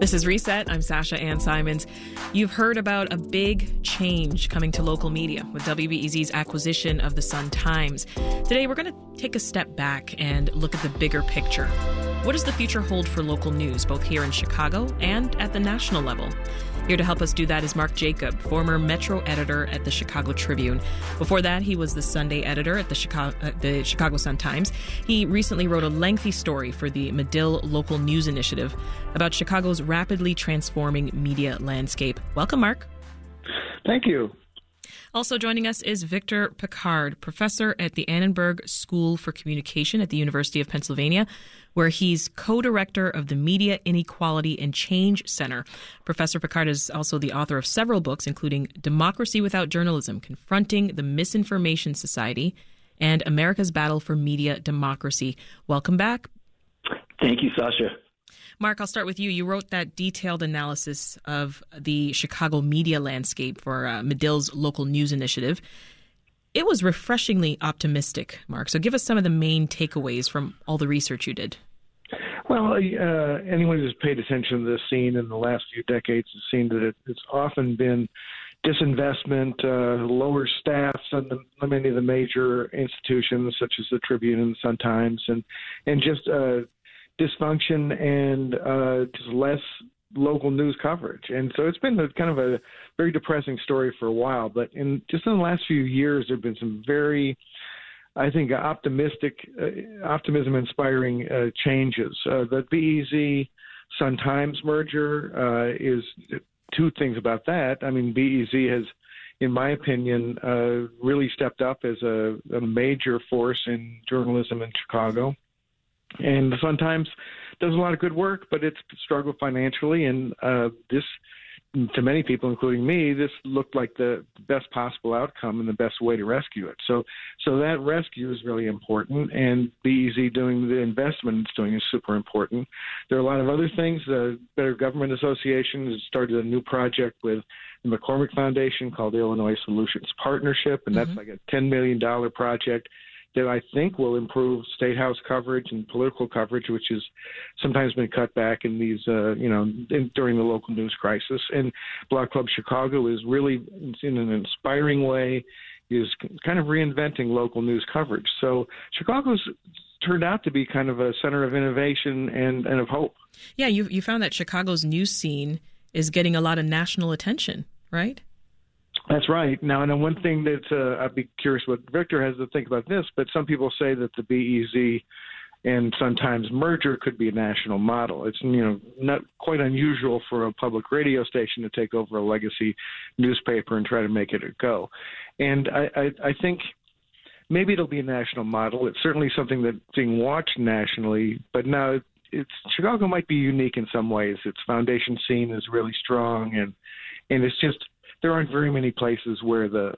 This is Reset. I'm Sasha Ann Simons. You've heard about a big change coming to local media with WBEZ's acquisition of the Sun Times. Today, we're going to take a step back and look at the bigger picture. What does the future hold for local news, both here in Chicago and at the national level? Here to help us do that is Mark Jacob, former Metro editor at the Chicago Tribune. Before that, he was the Sunday editor at the Chicago, uh, the Chicago Sun Times. He recently wrote a lengthy story for the Medill Local News Initiative about Chicago's rapidly transforming media landscape. Welcome, Mark. Thank you. Also joining us is Victor Pickard, professor at the Annenberg School for Communication at the University of Pennsylvania, where he's co director of the Media Inequality and Change Center. Professor Picard is also the author of several books, including Democracy Without Journalism Confronting the Misinformation Society and America's Battle for Media Democracy. Welcome back. Thank you, Sasha. Mark, I'll start with you. You wrote that detailed analysis of the Chicago media landscape for uh, Medill's local news initiative. It was refreshingly optimistic, Mark. So give us some of the main takeaways from all the research you did. Well, uh, anyone who's paid attention to this scene in the last few decades has seen that it, it's often been disinvestment, uh, lower staffs the, many of the major institutions, such as the Tribune and the Sun Times, and and just uh, dysfunction and uh, just less local news coverage. And so it's been a, kind of a very depressing story for a while. But in just in the last few years, there have been some very I think optimistic, uh, optimism inspiring uh, changes. Uh, the BEZ Sun Times merger uh, is two things about that. I mean, BEZ has, in my opinion, uh, really stepped up as a, a major force in journalism in Chicago. And the Sun Times does a lot of good work, but it's struggled financially. And uh, this, to many people, including me, this looked like the best possible outcome and the best way to rescue it. So, so that rescue is really important. And BEZ doing the investment it's doing is super important. There are a lot of other things. The Better Government Association has started a new project with the McCormick Foundation called the Illinois Solutions Partnership, and that's mm-hmm. like a $10 million project that I think will improve state house coverage and political coverage, which has sometimes been cut back in these, uh, you know, in, during the local news crisis. And Block Club Chicago is really, in an inspiring way, is kind of reinventing local news coverage. So Chicago's turned out to be kind of a center of innovation and, and of hope. Yeah, you you found that Chicago's news scene is getting a lot of national attention, right? That's right. Now, and then one thing that uh, I'd be curious what Victor has to think about this, but some people say that the BEZ and Sun Times merger could be a national model. It's you know not quite unusual for a public radio station to take over a legacy newspaper and try to make it a go. And I, I, I think maybe it'll be a national model. It's certainly something that's being watched nationally, but now it's Chicago might be unique in some ways. Its foundation scene is really strong, and and it's just there aren't very many places where the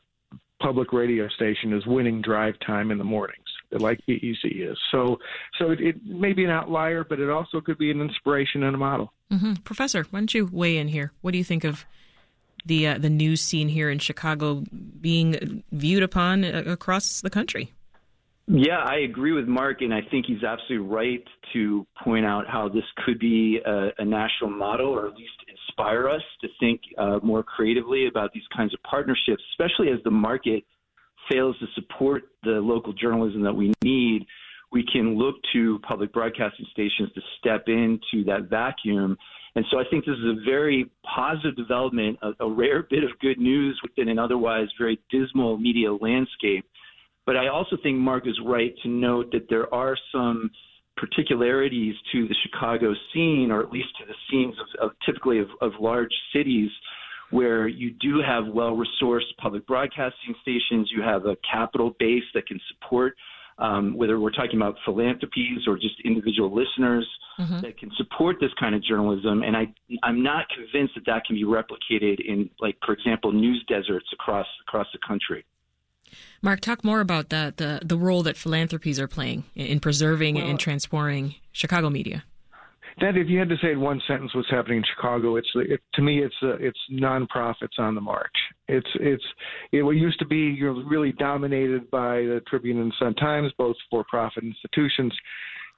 public radio station is winning drive time in the mornings like BEZ is. So, so it, it, may be an outlier, but it also could be an inspiration and a model. Mm-hmm. Professor, why don't you weigh in here? What do you think of the uh, the news scene here in Chicago being viewed upon uh, across the country? Yeah, I agree with Mark, and I think he's absolutely right to point out how this could be a, a national model, or at least inspire us to think uh, more creatively about these kinds of partnerships, especially as the market fails to support the local journalism that we need. We can look to public broadcasting stations to step into that vacuum. And so I think this is a very positive development, a, a rare bit of good news within an otherwise very dismal media landscape. But I also think Mark is right to note that there are some particularities to the Chicago scene, or at least to the scenes of, of typically of, of large cities, where you do have well resourced public broadcasting stations, you have a capital base that can support. Um, whether we're talking about philanthropies or just individual listeners mm-hmm. that can support this kind of journalism, and I, I'm not convinced that that can be replicated in, like, for example, news deserts across across the country. Mark, talk more about the, the, the role that philanthropies are playing in preserving well, and transforming Chicago media. That, if you had to say in one sentence what's happening in Chicago, it's it, to me it's uh, it's nonprofits on the march. It's it's it used to be you're really dominated by the Tribune and Sun Times, both for-profit institutions.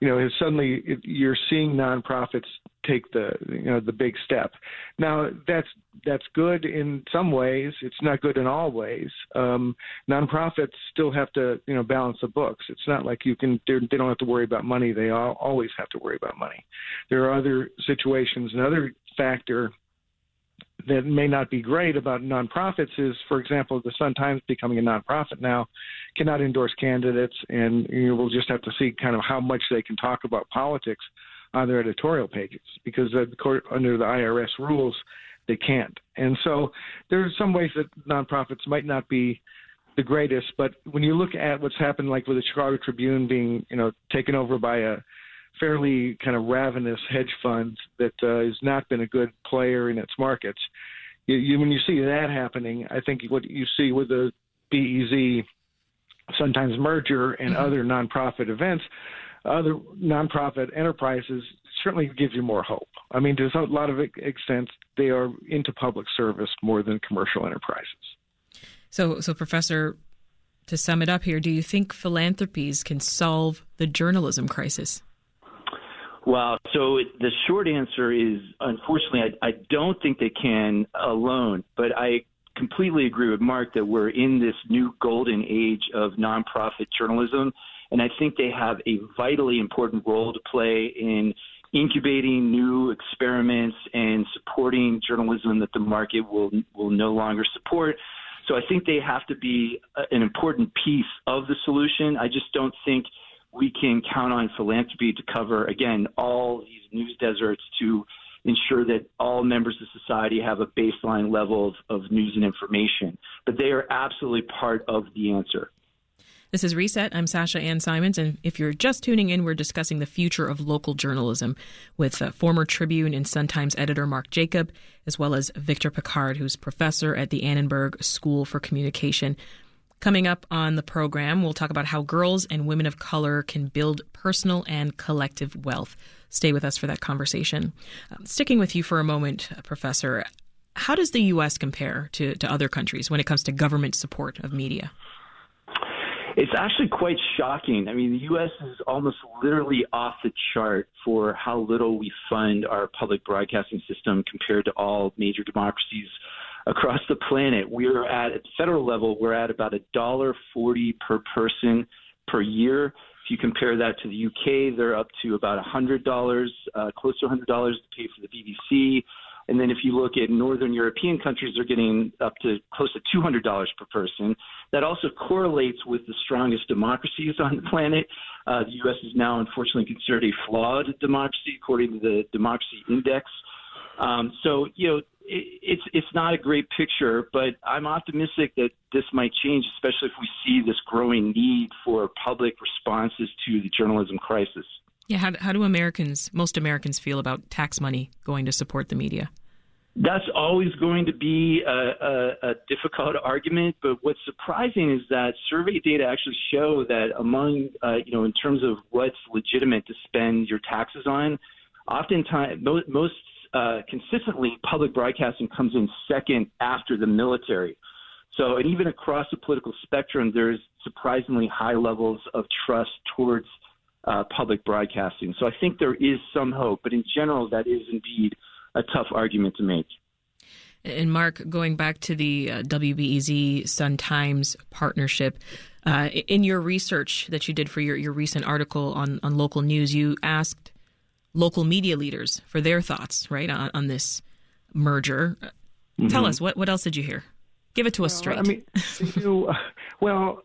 You know, suddenly you're seeing nonprofits take the you know the big step. Now that's that's good in some ways. It's not good in all ways. Um, nonprofits still have to you know balance the books. It's not like you can they don't have to worry about money. They all, always have to worry about money. There are other situations. Another factor that may not be great about nonprofits is, for example, the Sun Times becoming a nonprofit now cannot endorse candidates, and you know, we'll just have to see kind of how much they can talk about politics on their editorial pages because under the IRS rules they can't. And so there are some ways that nonprofits might not be the greatest, but when you look at what's happened, like with the Chicago Tribune being, you know, taken over by a fairly kind of ravenous hedge fund that uh, has not been a good player in its markets. You, you, when you see that happening, I think what you see with the BEZ Sun Times merger and mm-hmm. other nonprofit events, other nonprofit enterprises certainly gives you more hope. I mean, to a lot of extent, they are into public service more than commercial enterprises. So, so Professor, to sum it up here, do you think philanthropies can solve the journalism crisis? Well, so it, the short answer is unfortunately, I, I don't think they can alone, but I completely agree with Mark that we're in this new golden age of nonprofit journalism. And I think they have a vitally important role to play in incubating new experiments and supporting journalism that the market will will no longer support. So I think they have to be uh, an important piece of the solution. I just don't think we can count on philanthropy to cover, again, all these news deserts to ensure that all members of society have a baseline level of, of news and information. But they are absolutely part of the answer. This is Reset. I'm Sasha Ann Simons, and if you're just tuning in, we're discussing the future of local journalism with uh, former Tribune and Sun Times editor Mark Jacob, as well as Victor Pickard, who's professor at the Annenberg School for Communication. Coming up on the program, we'll talk about how girls and women of color can build personal and collective wealth. Stay with us for that conversation. Um, sticking with you for a moment, uh, Professor, how does the U.S. compare to, to other countries when it comes to government support of media? It's actually quite shocking. I mean, the U.S. is almost literally off the chart for how little we fund our public broadcasting system compared to all major democracies across the planet. We're at at federal level, we're at about a dollar forty per person per year. If you compare that to the UK, they're up to about a hundred dollars, uh, close to a hundred dollars to pay for the BBC. And then if you look at Northern European countries, they're getting up to close to $200 per person. That also correlates with the strongest democracies on the planet. Uh, the U.S. is now unfortunately considered a flawed democracy according to the Democracy Index. Um, so, you know, it's it's not a great picture, but I'm optimistic that this might change, especially if we see this growing need for public responses to the journalism crisis. Yeah, how, how do Americans, most Americans, feel about tax money going to support the media? That's always going to be a, a, a difficult argument, but what's surprising is that survey data actually show that among, uh, you know, in terms of what's legitimate to spend your taxes on, oftentimes most uh, consistently, public broadcasting comes in second after the military. So, and even across the political spectrum, there's surprisingly high levels of trust towards uh, public broadcasting. So, I think there is some hope, but in general, that is indeed a tough argument to make. And Mark, going back to the uh, WBEZ Sun Times partnership, uh, in your research that you did for your, your recent article on, on local news, you asked local media leaders for their thoughts, right, on, on this merger. Mm-hmm. Tell us what what else did you hear? Give it to us straight. I mean, you, well,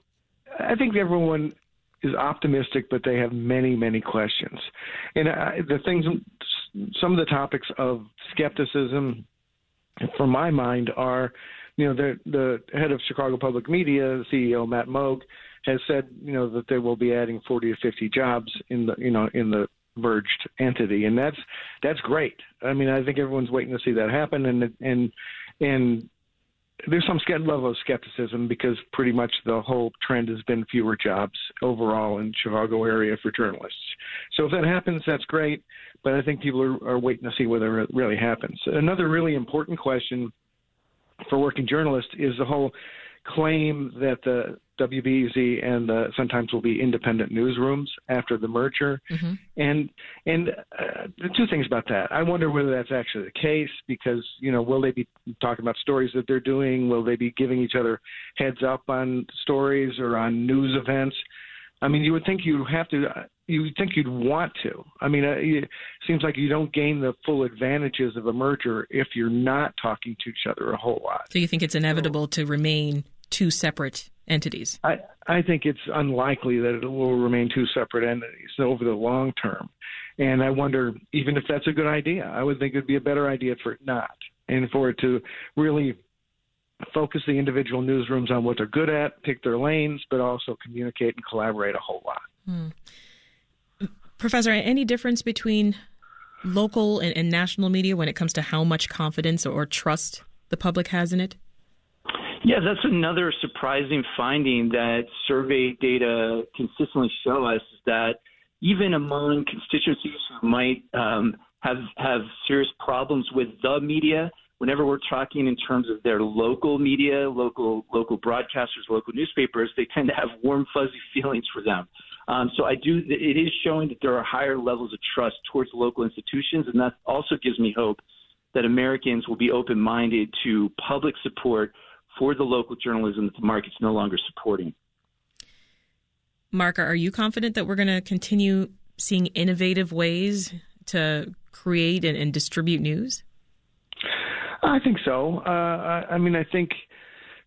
I think everyone is optimistic, but they have many, many questions. And uh, the things, some of the topics of skepticism, from my mind, are, you know, the the head of Chicago Public Media, CEO Matt Moog, has said, you know, that they will be adding 40 to 50 jobs in the, you know, in the merged entity, and that's that's great. I mean, I think everyone's waiting to see that happen, and and and there's some level of skepticism because pretty much the whole trend has been fewer jobs overall in Chicago area for journalists. So if that happens, that's great, but I think people are, are waiting to see whether it really happens. Another really important question for working journalists is the whole claim that the WBEZ and the Sun Times will be independent newsrooms after the merger. Mm-hmm. And and uh, two things about that. I wonder whether that's actually the case because you know will they be talking about stories that they're doing? Will they be giving each other heads up on stories or on news events? I mean, you would think you'd have to. You would think you'd want to. I mean, uh, it seems like you don't gain the full advantages of a merger if you're not talking to each other a whole lot. So you think it's inevitable so, to remain two separate entities? I, I think it's unlikely that it will remain two separate entities over the long term. And I wonder, even if that's a good idea, I would think it would be a better idea for it not, and for it to really focus the individual newsrooms on what they're good at, pick their lanes, but also communicate and collaborate a whole lot. Hmm. Professor, any difference between local and, and national media when it comes to how much confidence or trust the public has in it? Yeah, that's another surprising finding that survey data consistently show us is that even among constituencies who might um, have have serious problems with the media, whenever we're talking in terms of their local media, local local broadcasters, local newspapers, they tend to have warm fuzzy feelings for them. Um, so I do. It is showing that there are higher levels of trust towards local institutions, and that also gives me hope that Americans will be open-minded to public support for the local journalism that the market's no longer supporting. Mark, are you confident that we're going to continue seeing innovative ways to create and, and distribute news? I think so. Uh, I, I, mean, I think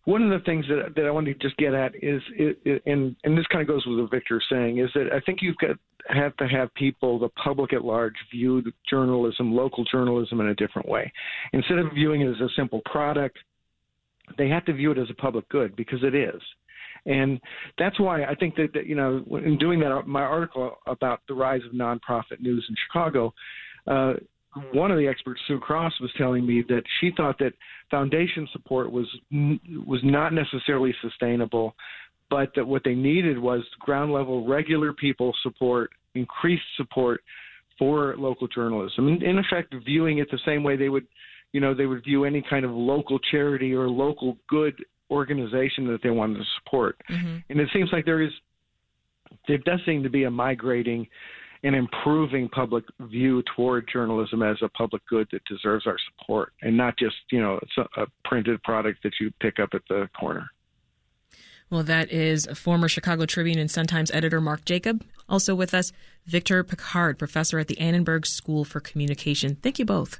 one of the things that, that I want to just get at is, it, it, and and this kind of goes with what Victor's saying, is that I think you've got have to have people, the public at large, view journalism, local journalism, in a different way. Instead of viewing it as a simple product they have to view it as a public good because it is. And that's why I think that, that you know, in doing that, my article about the rise of nonprofit news in Chicago, uh, one of the experts, Sue Cross, was telling me that she thought that foundation support was was not necessarily sustainable, but that what they needed was ground level, regular people support, increased support for local journalism. In, in effect, viewing it the same way they would you know, they would view any kind of local charity or local good organization that they wanted to support. Mm-hmm. And it seems like there is, there does seem to be a migrating and improving public view toward journalism as a public good that deserves our support and not just, you know, it's a, a printed product that you pick up at the corner. Well, that is former Chicago Tribune and Sun Times editor Mark Jacob. Also with us, Victor Pickard, professor at the Annenberg School for Communication. Thank you both.